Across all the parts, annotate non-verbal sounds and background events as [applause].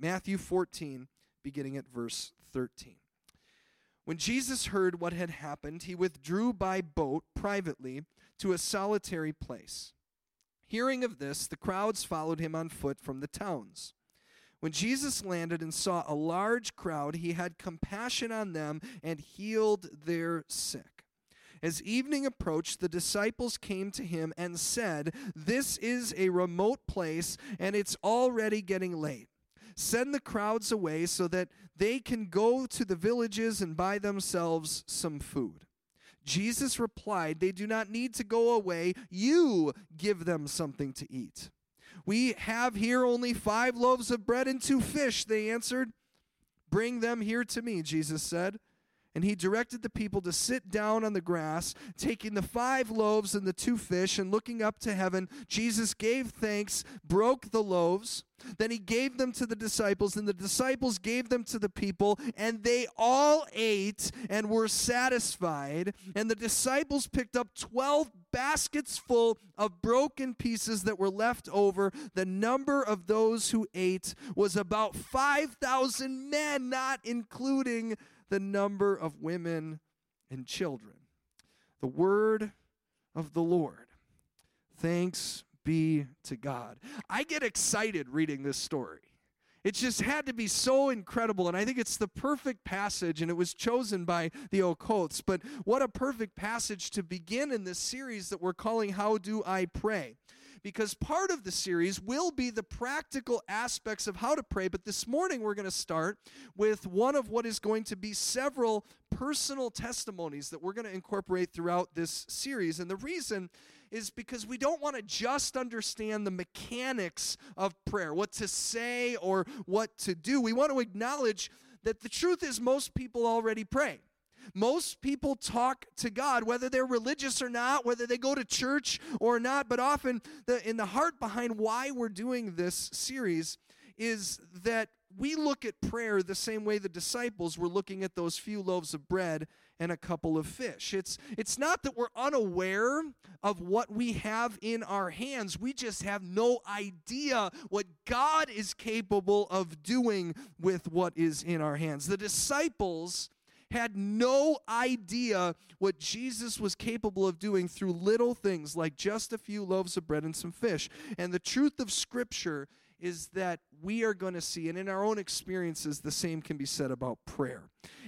Matthew 14, beginning at verse 13. When Jesus heard what had happened, he withdrew by boat privately to a solitary place. Hearing of this, the crowds followed him on foot from the towns. When Jesus landed and saw a large crowd, he had compassion on them and healed their sick. As evening approached, the disciples came to him and said, This is a remote place, and it's already getting late. Send the crowds away so that they can go to the villages and buy themselves some food. Jesus replied, They do not need to go away. You give them something to eat. We have here only five loaves of bread and two fish, they answered. Bring them here to me, Jesus said. And he directed the people to sit down on the grass, taking the five loaves and the two fish, and looking up to heaven, Jesus gave thanks, broke the loaves. Then he gave them to the disciples, and the disciples gave them to the people, and they all ate and were satisfied. And the disciples picked up 12 baskets full of broken pieces that were left over. The number of those who ate was about 5,000 men, not including the number of women and children. The word of the Lord. Thanks be to God. I get excited reading this story. It just had to be so incredible, and I think it's the perfect passage, and it was chosen by the Okoths. But what a perfect passage to begin in this series that we're calling How Do I Pray? Because part of the series will be the practical aspects of how to pray. But this morning, we're going to start with one of what is going to be several personal testimonies that we're going to incorporate throughout this series. And the reason is because we don't want to just understand the mechanics of prayer, what to say or what to do. We want to acknowledge that the truth is most people already pray. Most people talk to God, whether they're religious or not, whether they go to church or not, but often the, in the heart behind why we're doing this series is that we look at prayer the same way the disciples were looking at those few loaves of bread and a couple of fish. It's, it's not that we're unaware of what we have in our hands, we just have no idea what God is capable of doing with what is in our hands. The disciples had no idea what Jesus was capable of doing through little things like just a few loaves of bread and some fish. And the truth of Scripture is that we are going to see, and in our own experiences, the same can be said about prayer.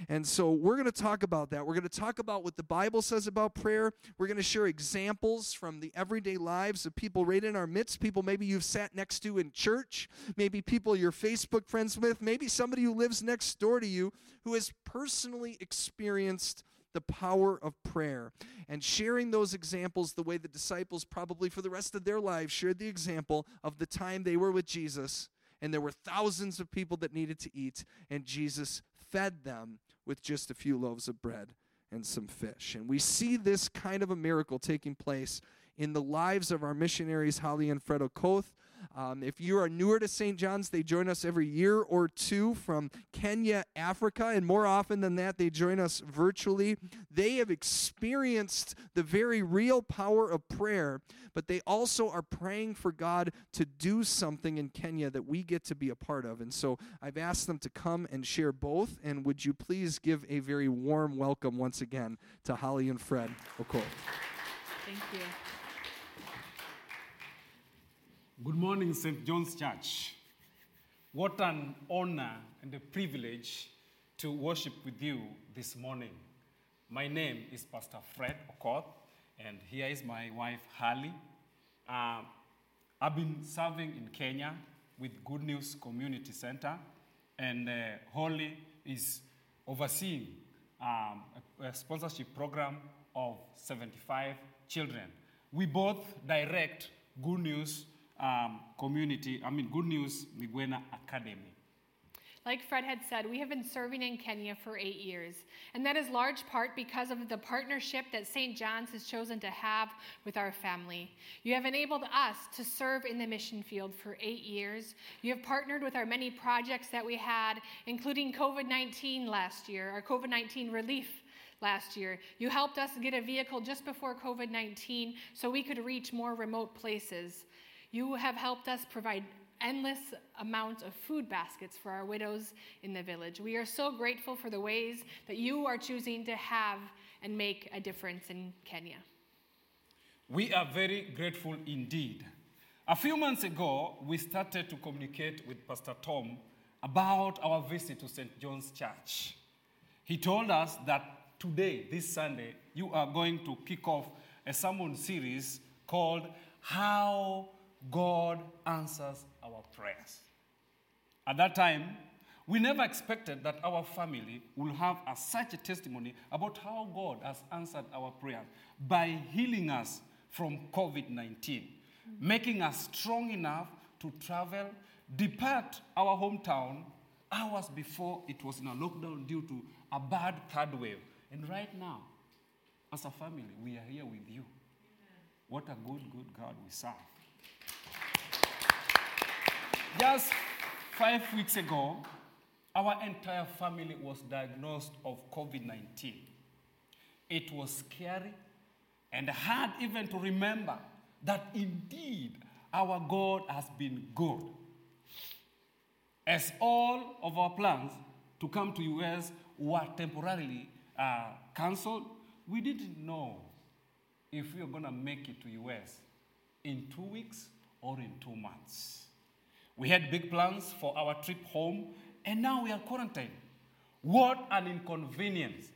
And so we're going to talk about that. We're going to talk about what the Bible says about prayer. We're going to share examples from the everyday lives of people right in our midst, people maybe you've sat next to in church, maybe people you're Facebook friends with, maybe somebody who lives next door to you who has personally experienced the power of prayer and sharing those examples the way the disciples probably for the rest of their lives shared the example of the time they were with Jesus and there were thousands of people that needed to eat and Jesus fed them with just a few loaves of bread and some fish. And we see this kind of a miracle taking place in the lives of our missionaries, Holly and Fred Okoth. Um, if you are newer to St. John's, they join us every year or two from Kenya, Africa, and more often than that, they join us virtually. They have experienced the very real power of prayer, but they also are praying for God to do something in Kenya that we get to be a part of. And so I've asked them to come and share both. And would you please give a very warm welcome once again to Holly and Fred Okoth? Thank you. Good morning, St. John's Church. What an honor and a privilege to worship with you this morning. My name is Pastor Fred Okoth, and here is my wife, Holly. Uh, I've been serving in Kenya with Good News Community Center, and uh, Holly is overseeing um, a, a sponsorship program of 75 children. We both direct Good News um, community, I mean, Good News Migwena Academy. Like Fred had said, we have been serving in Kenya for eight years, and that is large part because of the partnership that St. John's has chosen to have with our family. You have enabled us to serve in the mission field for eight years. You have partnered with our many projects that we had, including COVID 19 last year, our COVID 19 relief last year. You helped us get a vehicle just before COVID 19 so we could reach more remote places. You have helped us provide endless amount of food baskets for our widows in the village. We are so grateful for the ways that you are choosing to have and make a difference in Kenya. We are very grateful indeed. A few months ago, we started to communicate with Pastor Tom about our visit to St. John's Church. He told us that today, this Sunday, you are going to kick off a sermon series called How God Answers Our Prayers. At that time, we never expected that our family will have a, such a testimony about how God has answered our prayers by healing us from COVID 19, making us strong enough to travel, depart our hometown hours before it was in a lockdown due to a bad third wave. And right now, as a family, we are here with you. What a good, good God we serve. Just five weeks ago, our entire family was diagnosed of COVID 19. It was scary and hard even to remember that indeed our God has been good. As all of our plans to come to US were temporarily uh, cancelled, we didn't know if we were going to make it to US in two weeks or in two months. We had big plans for our trip home, and now we are quarantined. What an inconvenience.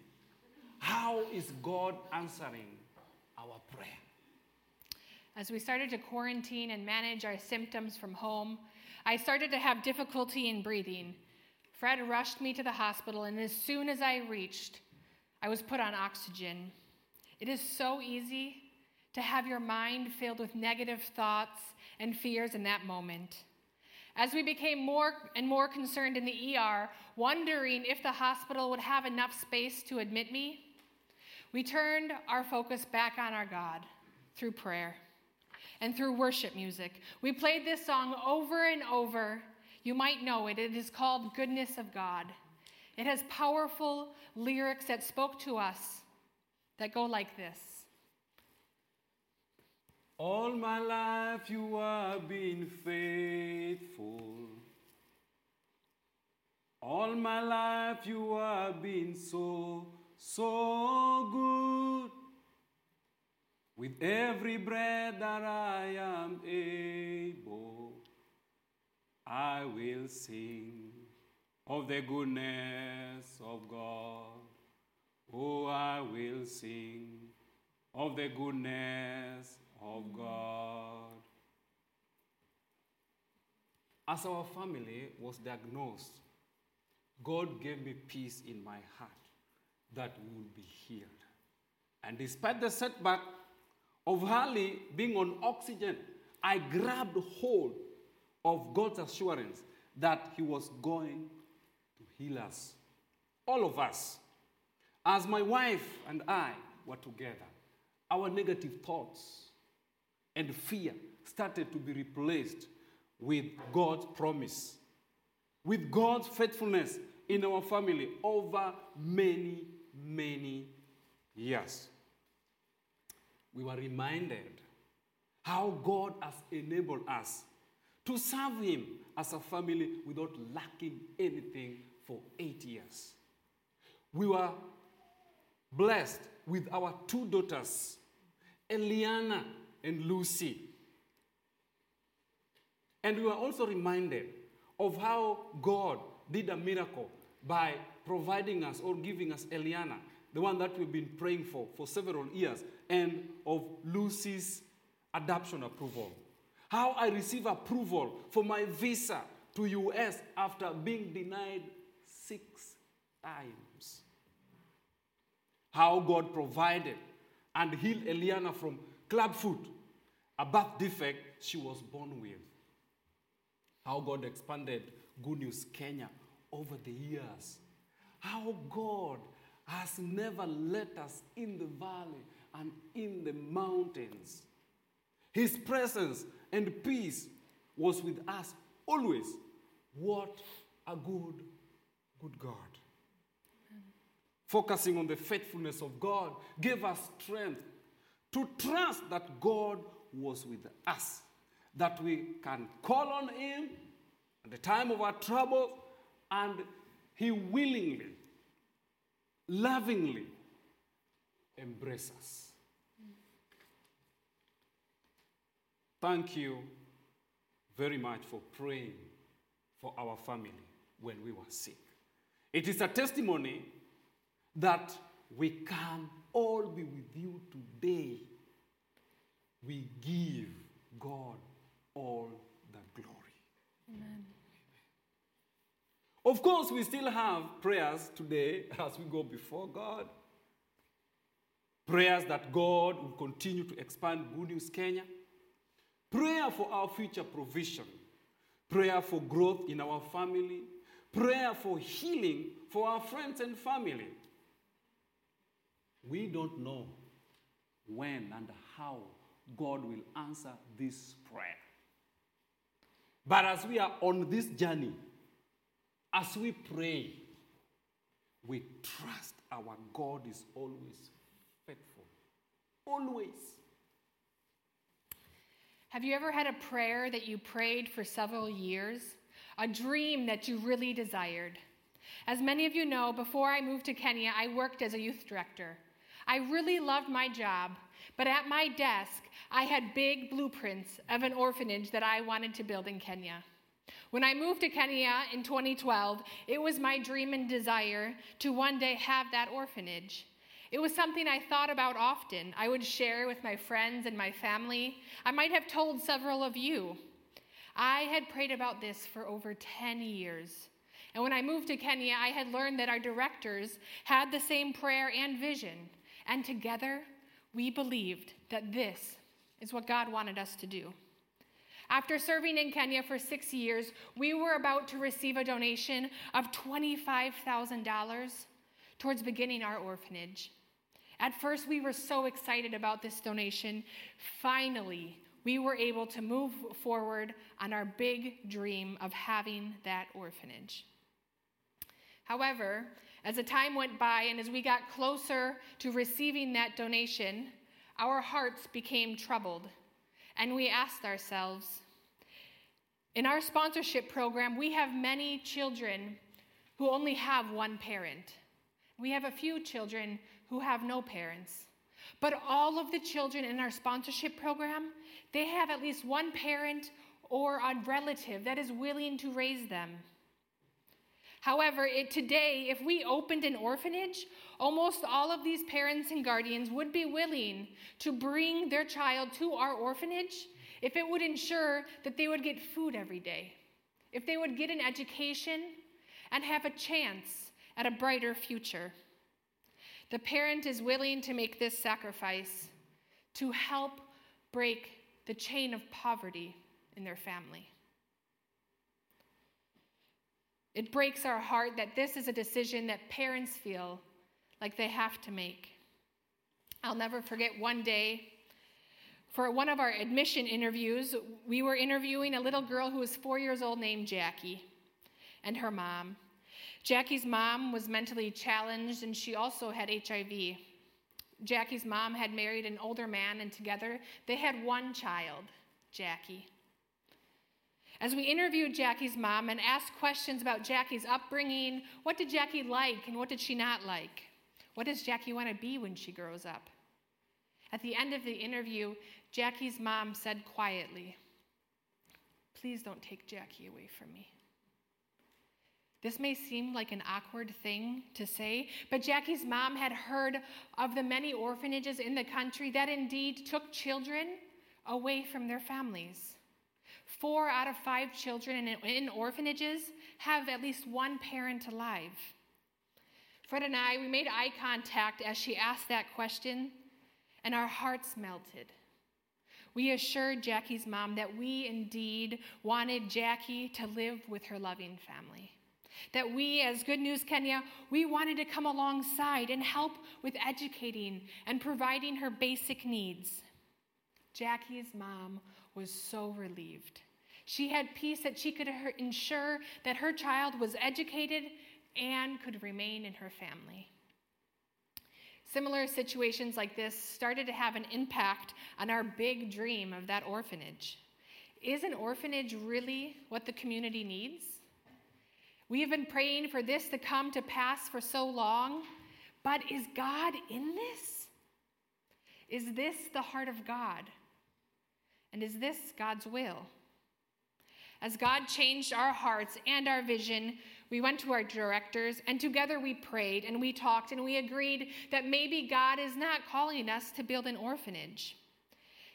How is God answering our prayer? As we started to quarantine and manage our symptoms from home, I started to have difficulty in breathing. Fred rushed me to the hospital, and as soon as I reached, I was put on oxygen. It is so easy to have your mind filled with negative thoughts and fears in that moment. As we became more and more concerned in the ER, wondering if the hospital would have enough space to admit me, we turned our focus back on our God through prayer and through worship music. We played this song over and over. You might know it. It is called Goodness of God. It has powerful lyrics that spoke to us that go like this All my life you have been faithful. All my life you have been so, so good. With every breath that I am able, I will sing of the goodness of God. Oh, I will sing of the goodness of God. As our family was diagnosed, God gave me peace in my heart that we will be healed. And despite the setback of Holly being on oxygen, I grabbed hold of God's assurance that He was going to heal us. All of us. As my wife and I were together, our negative thoughts and fear started to be replaced with God's promise, with God's faithfulness in our family over many, many years. We were reminded how God has enabled us to serve Him as a family without lacking anything for eight years. We were blessed with our two daughters, Eliana and Lucy. And we were also reminded of how God did a miracle by providing us or giving us Eliana, the one that we've been praying for for several years, and of Lucy's adoption approval. How I receive approval for my visa to US after being denied six times. How God provided and healed Eliana from clubfoot, a birth defect she was born with. How God expanded Good News Kenya over the years. How God has never let us in the valley and in the mountains. His presence and peace was with us always. What a good, good God. Focusing on the faithfulness of God gave us strength to trust that God was with us, that we can call on Him at the time of our trouble, and He willingly, lovingly embrace us. Thank you very much for praying for our family when we were sick. It is a testimony that we can all be with you today. We give God all the glory. Amen. Of course, we still have prayers today [laughs] as we go before God. Prayers that God will continue to expand Good News Kenya. Prayer for our future provision. Prayer for growth in our family. Prayer for healing for our friends and family. We don't know when and how God will answer this prayer. But as we are on this journey, as we pray, we trust our God is always faithful. Always. Have you ever had a prayer that you prayed for several years? A dream that you really desired? As many of you know, before I moved to Kenya, I worked as a youth director. I really loved my job, but at my desk, I had big blueprints of an orphanage that I wanted to build in Kenya. When I moved to Kenya in 2012, it was my dream and desire to one day have that orphanage. It was something I thought about often. I would share with my friends and my family. I might have told several of you. I had prayed about this for over 10 years. And when I moved to Kenya, I had learned that our directors had the same prayer and vision. And together, we believed that this is what God wanted us to do. After serving in Kenya for six years, we were about to receive a donation of $25,000 towards beginning our orphanage. At first, we were so excited about this donation. Finally, we were able to move forward on our big dream of having that orphanage. However, as the time went by and as we got closer to receiving that donation, our hearts became troubled. And we asked ourselves in our sponsorship program, we have many children who only have one parent. We have a few children who have no parents. But all of the children in our sponsorship program, they have at least one parent or a relative that is willing to raise them. However, it, today, if we opened an orphanage, almost all of these parents and guardians would be willing to bring their child to our orphanage if it would ensure that they would get food every day, if they would get an education and have a chance at a brighter future. The parent is willing to make this sacrifice to help break the chain of poverty in their family. It breaks our heart that this is a decision that parents feel like they have to make. I'll never forget one day for one of our admission interviews, we were interviewing a little girl who was four years old named Jackie and her mom. Jackie's mom was mentally challenged and she also had HIV. Jackie's mom had married an older man, and together they had one child, Jackie. As we interviewed Jackie's mom and asked questions about Jackie's upbringing, what did Jackie like and what did she not like? What does Jackie want to be when she grows up? At the end of the interview, Jackie's mom said quietly, Please don't take Jackie away from me. This may seem like an awkward thing to say, but Jackie's mom had heard of the many orphanages in the country that indeed took children away from their families. Four out of five children in, orphanages have at least one parent alive. Fred and I, we made eye contact as she asked that question, and our hearts melted. We assured Jackie's mom that we indeed wanted Jackie to live with her loving family. That we, as Good News Kenya, we wanted to come alongside and help with educating and providing her basic needs. Jackie's mom was so relieved. She had peace that she could ensure that her child was educated and could remain in her family. Similar situations like this started to have an impact on our big dream of that orphanage. is an orphanage really what the community needs? We have been praying for this to come to pass for so long, but is God in this? Is this the heart of God? And is this God's will? As God changed our hearts and our vision, we went to our directors and together we prayed and we talked and we agreed that maybe God is not calling us to build an orphanage.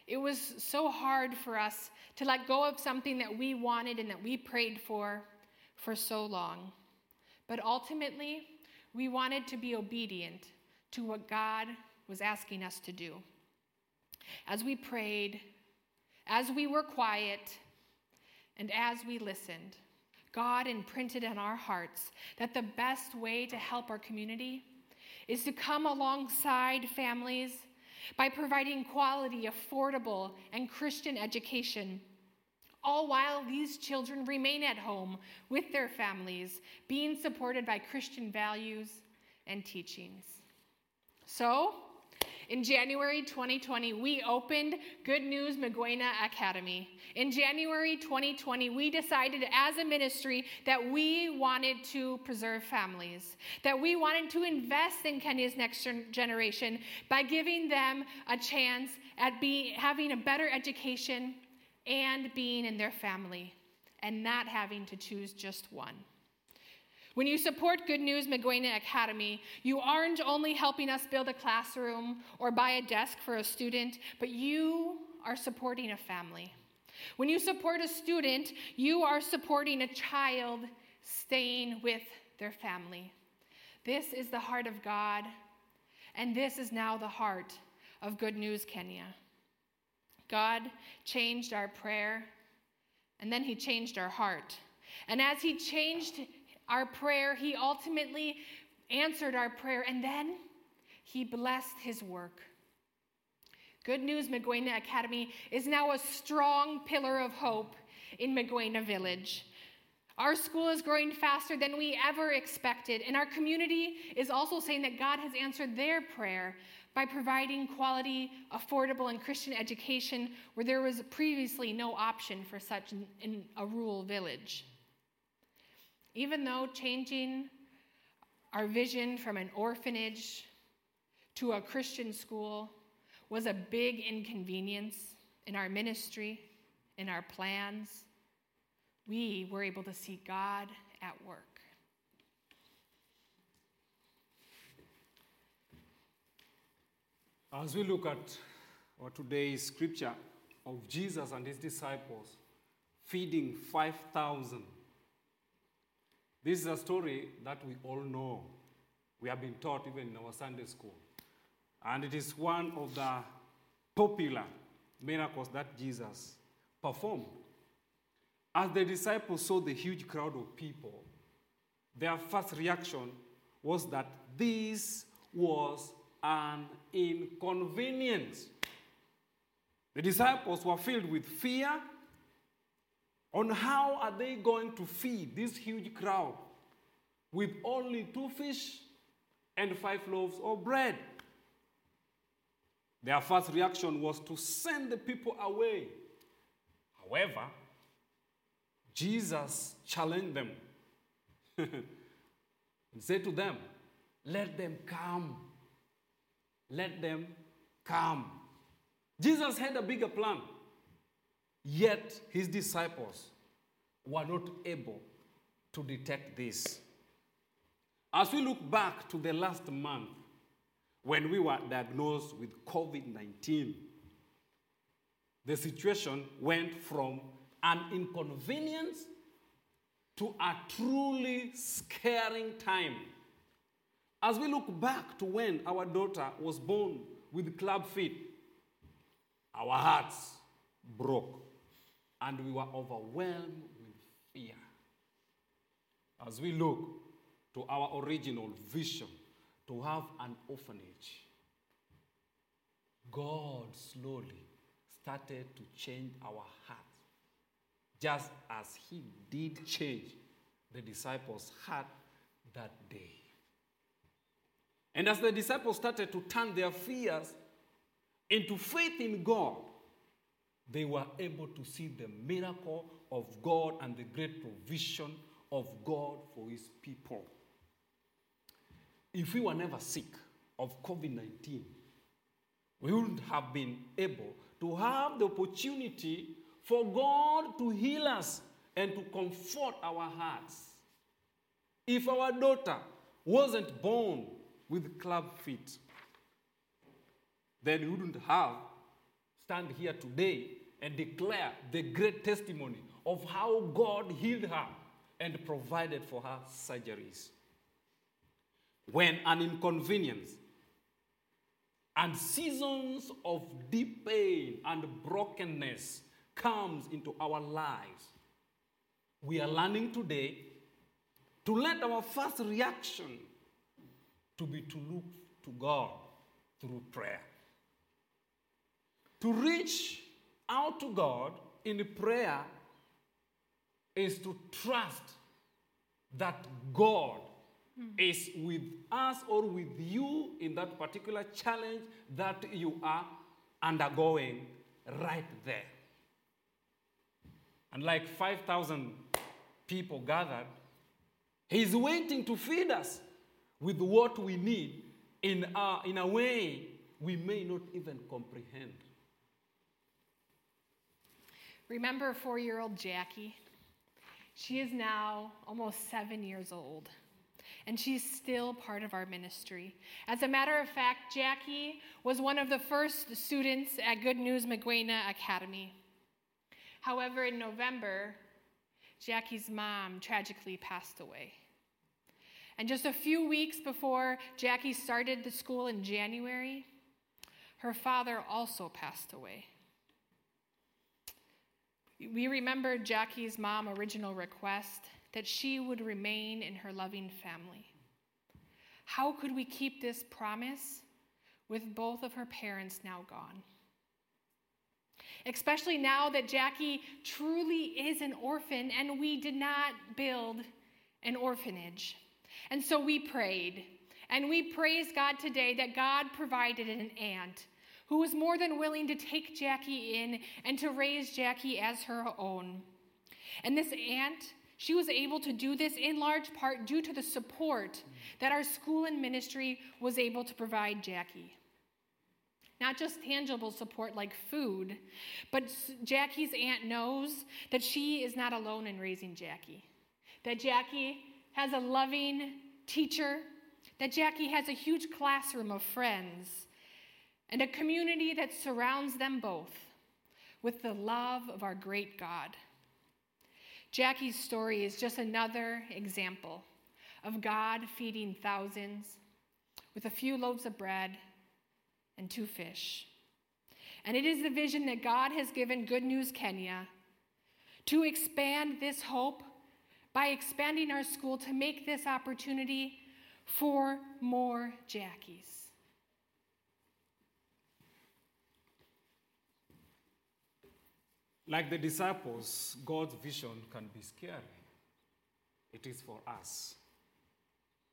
It was so hard for us to let go of something that we wanted and that we prayed for for so long. But ultimately, we wanted to be obedient to what God was asking us to do. As we prayed, as we were quiet, and as we listened, God imprinted in our hearts that the best way to help our community is to come alongside families by providing quality, affordable, and Christian education, all while these children remain at home with their families, being supported by Christian values and teachings. So, in January 2020, we opened Good News Maguena Academy. In January 2020, we decided as a ministry that we wanted to preserve families, that we wanted to invest in Kenya's next generation by giving them a chance at be, having a better education and being in their family and not having to choose just one. When you support Good News Maguena Academy, you aren't only helping us build a classroom or buy a desk for a student, but you are supporting a family. When you support a student, you are supporting a child staying with their family. This is the heart of God, and this is now the heart of Good News Kenya. God changed our prayer, and then He changed our heart. And as He changed our prayer. He ultimately answered our prayer, and then he blessed his work. Good News Maguena Academy is now a strong pillar of hope in Maguena Village. Our school is growing faster than we ever expected, and our community is also saying that God has answered their prayer by providing quality, affordable, and Christian education where there was previously no option for such in, in a rural village. Even though changing our vision from an orphanage to a Christian school was a big inconvenience in our ministry, in our plans, we were able to see God at work. As we look at our today's scripture of Jesus and his disciples feeding 5,000 this is a story that we all know. We have been taught even in our Sunday school. And it is one of the popular miracles that Jesus performed. As the disciples saw the huge crowd of people, their first reaction was that this was an inconvenience. The disciples were filled with fear on how are they going to feed this huge crowd with only two fish and five loaves of bread. Their first reaction was to send the people away. However, Jesus challenged them [laughs] and said to them, Let them come. Let them come. Jesus had a bigger plan. Yet his disciples were not able to detect this. As we look back to the last month when we were diagnosed with COVID 19, the situation went from an inconvenience to a truly scaring time. As we look back to when our daughter was born with club feet, our hearts broke and we were overwhelmed with fear. As we look to our original vision to have an orphanage, God slowly started to change our hearts, just as He did change the disciples' heart that day. And as the disciples started to turn their fears into faith in God, they were able to see the miracle of God and the great provision of God for his people. If we were never sick of COVID 19, we wouldn't have been able to have the opportunity for God to heal us and to comfort our hearts. If our daughter wasn't born with club feet, then we wouldn't have stand here today and declare the great testimony of how God healed her and provided for her surgeries. When an inconvenience and seasons of deep pain and brokenness comes into our lives, we are learning today to let our first reaction to be to look to God through prayer. To reach out to God in prayer is to trust that God is with us or with you in that particular challenge that you are undergoing right there. And like 5,000 people gathered, He's waiting to feed us with what we need in a, in a way we may not even comprehend. Remember four year old Jackie? She is now almost seven years old, and she's still part of our ministry. As a matter of fact, Jackie was one of the first students at Good News Maguena Academy. However, in November, Jackie's mom tragically passed away. And just a few weeks before Jackie started the school in January, her father also passed away. We remember Jackie's mom' original request that she would remain in her loving family. How could we keep this promise with both of her parents now gone? Especially now that Jackie truly is an orphan and we did not build an orphanage. And so we prayed. And we praise God today that God provided an aunt who was more than willing to take Jackie in and to raise Jackie as her own. And this aunt, she was able to do this in large part due to the support that our school and ministry was able to provide Jackie. Not just tangible support like food, but Jackie's aunt knows that she is not alone in raising Jackie. That Jackie has a loving teacher, that Jackie has a huge classroom of friends, and a community that surrounds them both with the love of our great God. Jackie's story is just another example of God feeding thousands with a few loaves of bread and two fish. And it is the vision that God has given Good News Kenya to expand this hope by expanding our school to make this opportunity for more Jackies. Like the disciples, God's vision can be scary. It is for us.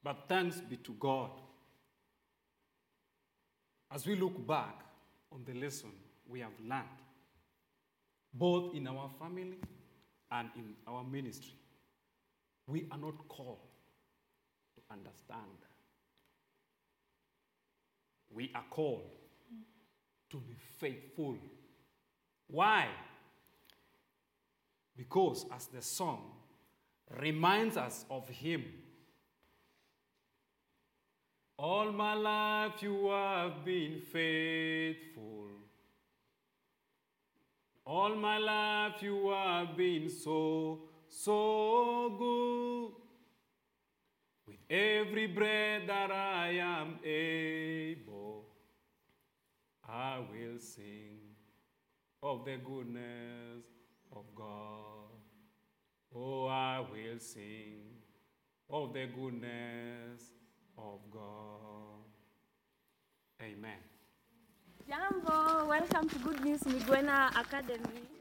But thanks be to God. As we look back on the lesson we have learned, both in our family and in our ministry, we are not called to understand. We are called to be faithful. Why? Because, as the song reminds us of Him, all my life you have been faithful. All my life you have been so, so good. With every breath that I am able, I will sing of the goodness of God. Oh, I will sing of the goodness of God. Amen. Jambo, welcome to Good News Migwena Academy.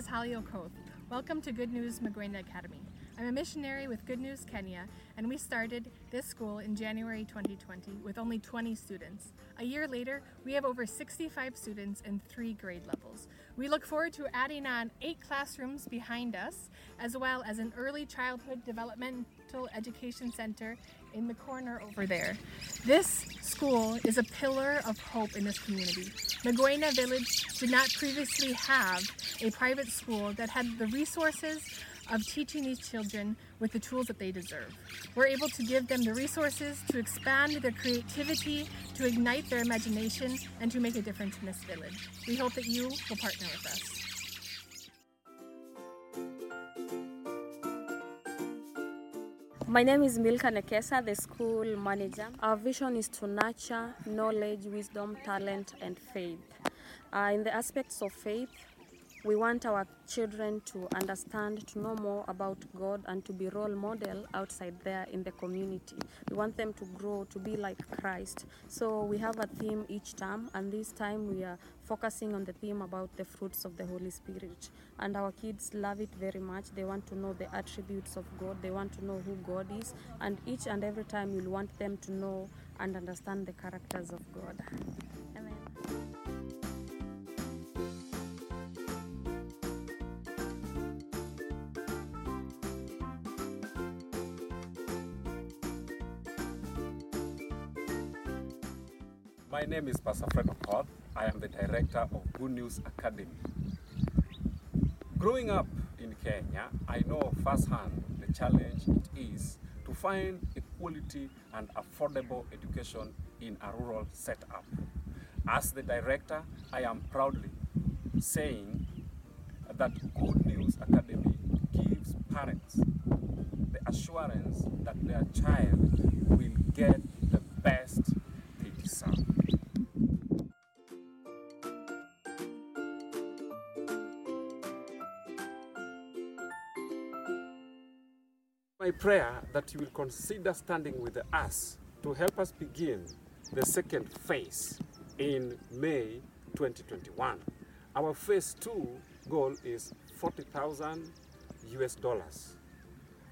Is Holly Okoth. Welcome to Good News Magwena Academy. I'm a missionary with Good News Kenya, and we started this school in January 2020 with only 20 students. A year later, we have over 65 students in three grade levels. We look forward to adding on eight classrooms behind us, as well as an early childhood developmental education center in the corner over there. This school is a pillar of hope in this community. Magwena Village did not previously have a private school that had the resources of teaching these children with the tools that they deserve. We're able to give them the resources to expand their creativity, to ignite their imagination, and to make a difference in this village. We hope that you will partner with us. My name is Milka Nekesa, the school manager. Our vision is to nurture knowledge, wisdom, talent, and faith. Uh, in the aspects of faith, we want our children to understand, to know more about God, and to be role model outside there in the community. We want them to grow to be like Christ. So we have a theme each term, and this time we are focusing on the theme about the fruits of the Holy Spirit. And our kids love it very much. They want to know the attributes of God. They want to know who God is, and each and every time you'll want them to know and understand the characters of God. Amen. My name is Pastor Fred Okoth. I am the director of Good News Academy. Growing up in Kenya, I know firsthand the challenge it is to find a quality and affordable education in a rural setup. As the director, I am proudly saying that Good News Academy gives parents the assurance that their child prayer that you will consider standing with us to help us begin the second phase in May 2021. Our phase two goal is 40,000 US dollars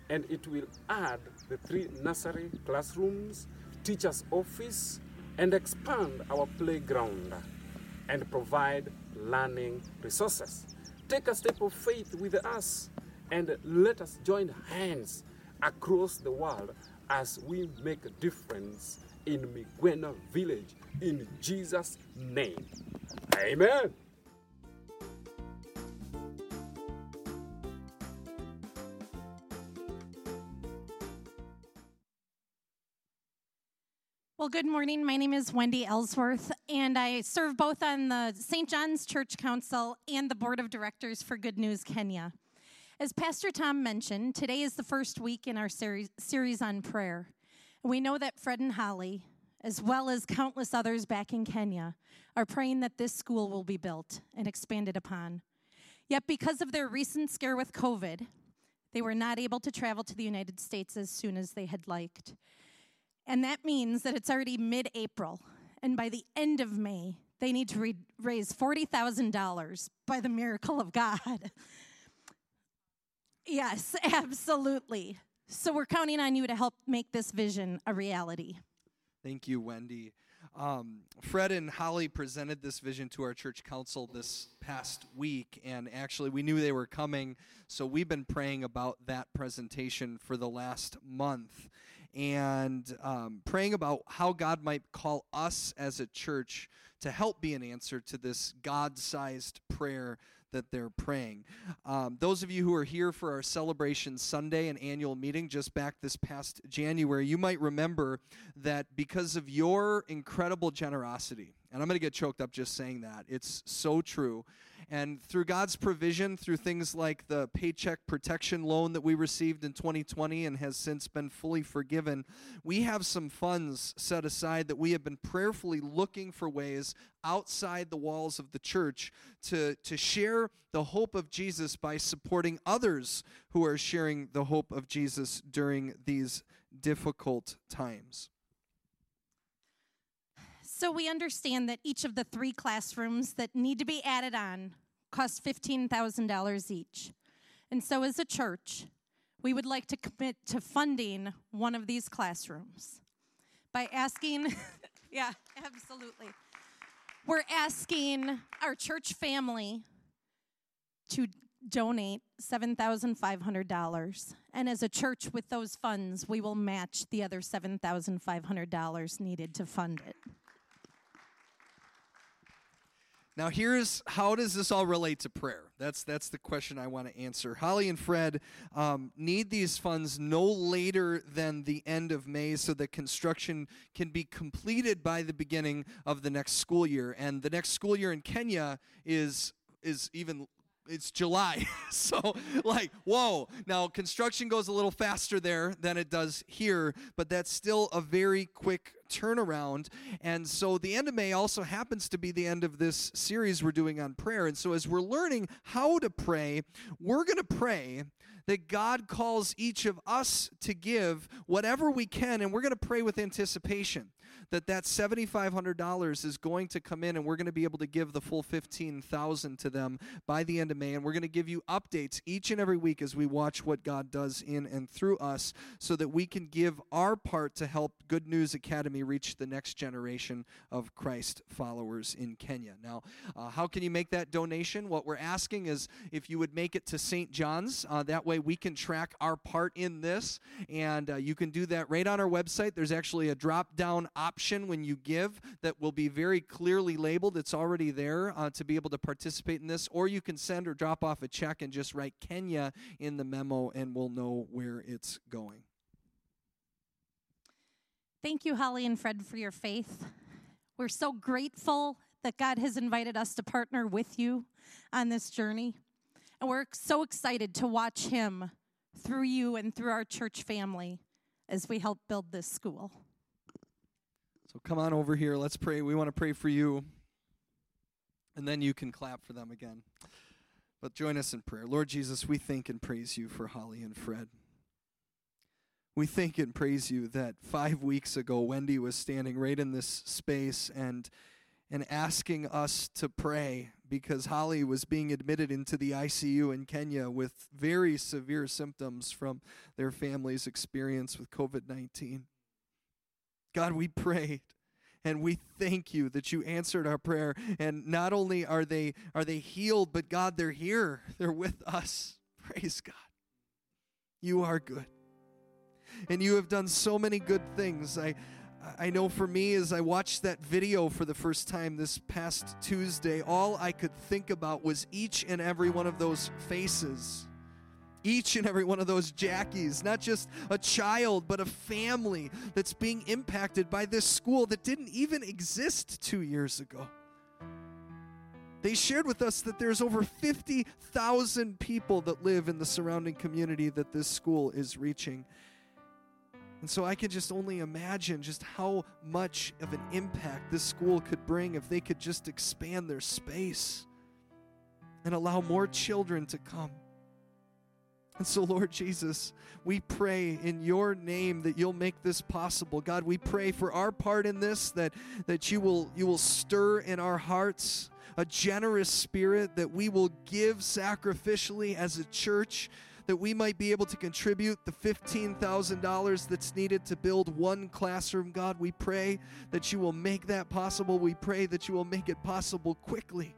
and it will add the three nursery classrooms, teacher's office, and expand our playground and provide learning resources. Take a step of faith with us and let us join hands across the world as we make a difference in Migwena village in Jesus' name. Amen. Well, good morning. My name is Wendy Ellsworth, and I serve both on the St. John's Church Council and the Board of Directors for Good News Kenya. As Pastor Tom mentioned, today is the first week in our series, series on prayer. We know that Fred and Holly, as well as countless others back in Kenya, are praying that this school will be built and expanded upon. Yet, because of their recent scare with COVID, they were not able to travel to the United States as soon as they had liked. And that means that it's already mid April. And by the end of May, they need to re- raise $40,000 by the miracle of God. [laughs] yes, [laughs] absolutely. So we're counting on you to help make this vision a reality. Thank you, Wendy. Um, Fred and Holly presented this vision to our church council this past week, and actually, we knew they were coming, so we've been praying about that presentation for the last month and um, praying about how God might call us as a church to help be an answer to this God sized prayer that they're praying. Um, those of you who are here for our Celebration Sunday and annual meeting just back this past January, you might remember that because of your incredible generosity, and I'm going to get choked up just saying that, it's so true. And through God's provision, through things like the paycheck protection loan that we received in 2020 and has since been fully forgiven, we have some funds set aside that we have been prayerfully looking for ways outside the walls of the church to, to share the hope of Jesus by supporting others who are sharing the hope of Jesus during these difficult times. So we understand that each of the three classrooms that need to be added on cost $15,000 each. And so, as a church, we would like to commit to funding one of these classrooms by asking, [laughs] yeah, absolutely. We're asking our church family to donate $7,500. And as a church with those funds, we will match the other $7,500 needed to fund it. Now here's how does this all relate to prayer? That's that's the question I want to answer. Holly and Fred um, need these funds no later than the end of May, so that construction can be completed by the beginning of the next school year. And the next school year in Kenya is is even it's July. [laughs] so, like, whoa. Now, construction goes a little faster there than it does here, but that's still a very quick turnaround. And so, the end of May also happens to be the end of this series we're doing on prayer. And so, as we're learning how to pray, we're going to pray that God calls each of us to give whatever we can, and we're going to pray with anticipation that that $7500 is going to come in and we're going to be able to give the full 15000 to them by the end of May and we're going to give you updates each and every week as we watch what God does in and through us so that we can give our part to help Good News Academy reach the next generation of Christ followers in Kenya. Now, uh, how can you make that donation? What we're asking is if you would make it to St. John's. Uh, that way we can track our part in this and uh, you can do that right on our website. There's actually a drop down option when you give that will be very clearly labeled. It's already there uh, to be able to participate in this. Or you can send or drop off a check and just write Kenya in the memo, and we'll know where it's going. Thank you, Holly and Fred, for your faith. We're so grateful that God has invited us to partner with you on this journey. And we're so excited to watch Him through you and through our church family as we help build this school. So come on over here. Let's pray. We want to pray for you. And then you can clap for them again. But join us in prayer. Lord Jesus, we thank and praise you for Holly and Fred. We thank and praise you that five weeks ago, Wendy was standing right in this space and and asking us to pray because Holly was being admitted into the ICU in Kenya with very severe symptoms from their family's experience with COVID 19. God, we prayed and we thank you that you answered our prayer. And not only are they are they healed but God they're here. They're with us. Praise God. You are good. And you have done so many good things. I I know for me as I watched that video for the first time this past Tuesday all I could think about was each and every one of those faces each and every one of those Jackies, not just a child, but a family that's being impacted by this school that didn't even exist two years ago. They shared with us that there's over 50,000 people that live in the surrounding community that this school is reaching. And so I can just only imagine just how much of an impact this school could bring if they could just expand their space and allow more children to come. And [laughs] so, Lord Jesus, we pray in your name that you'll make this possible. God, we pray for our part in this that, that you will you will stir in our hearts a generous spirit, that we will give sacrificially as a church, that we might be able to contribute the $15,000 that's needed to build one classroom. God, we pray that you will make that possible. We pray that you will make it possible quickly.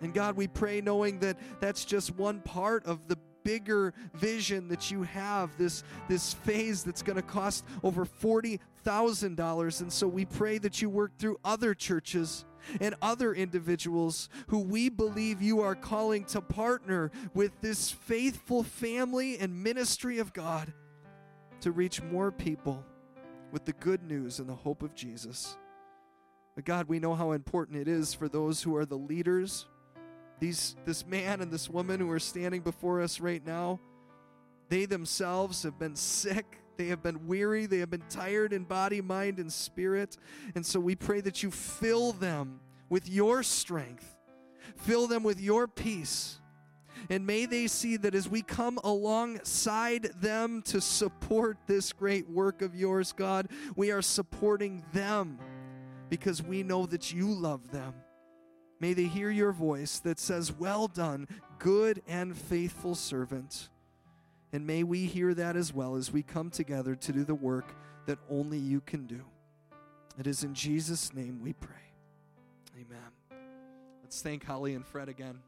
And God, we pray knowing that that's just one part of the bigger vision that you have, this, this phase that's going to cost over $40,000. And so we pray that you work through other churches and other individuals who we believe you are calling to partner with this faithful family and ministry of God to reach more people with the good news and the hope of Jesus. But God, we know how important it is for those who are the leaders these, this man and this woman who are standing before us right now, they themselves have been sick. They have been weary. They have been tired in body, mind, and spirit. And so we pray that you fill them with your strength, fill them with your peace. And may they see that as we come alongside them to support this great work of yours, God, we are supporting them because we know that you love them May they hear your voice that says, Well done, good and faithful servant. And may we hear that as well as we come together to do the work that only you can do. It is in Jesus' name we pray. Amen. Let's thank Holly and Fred again.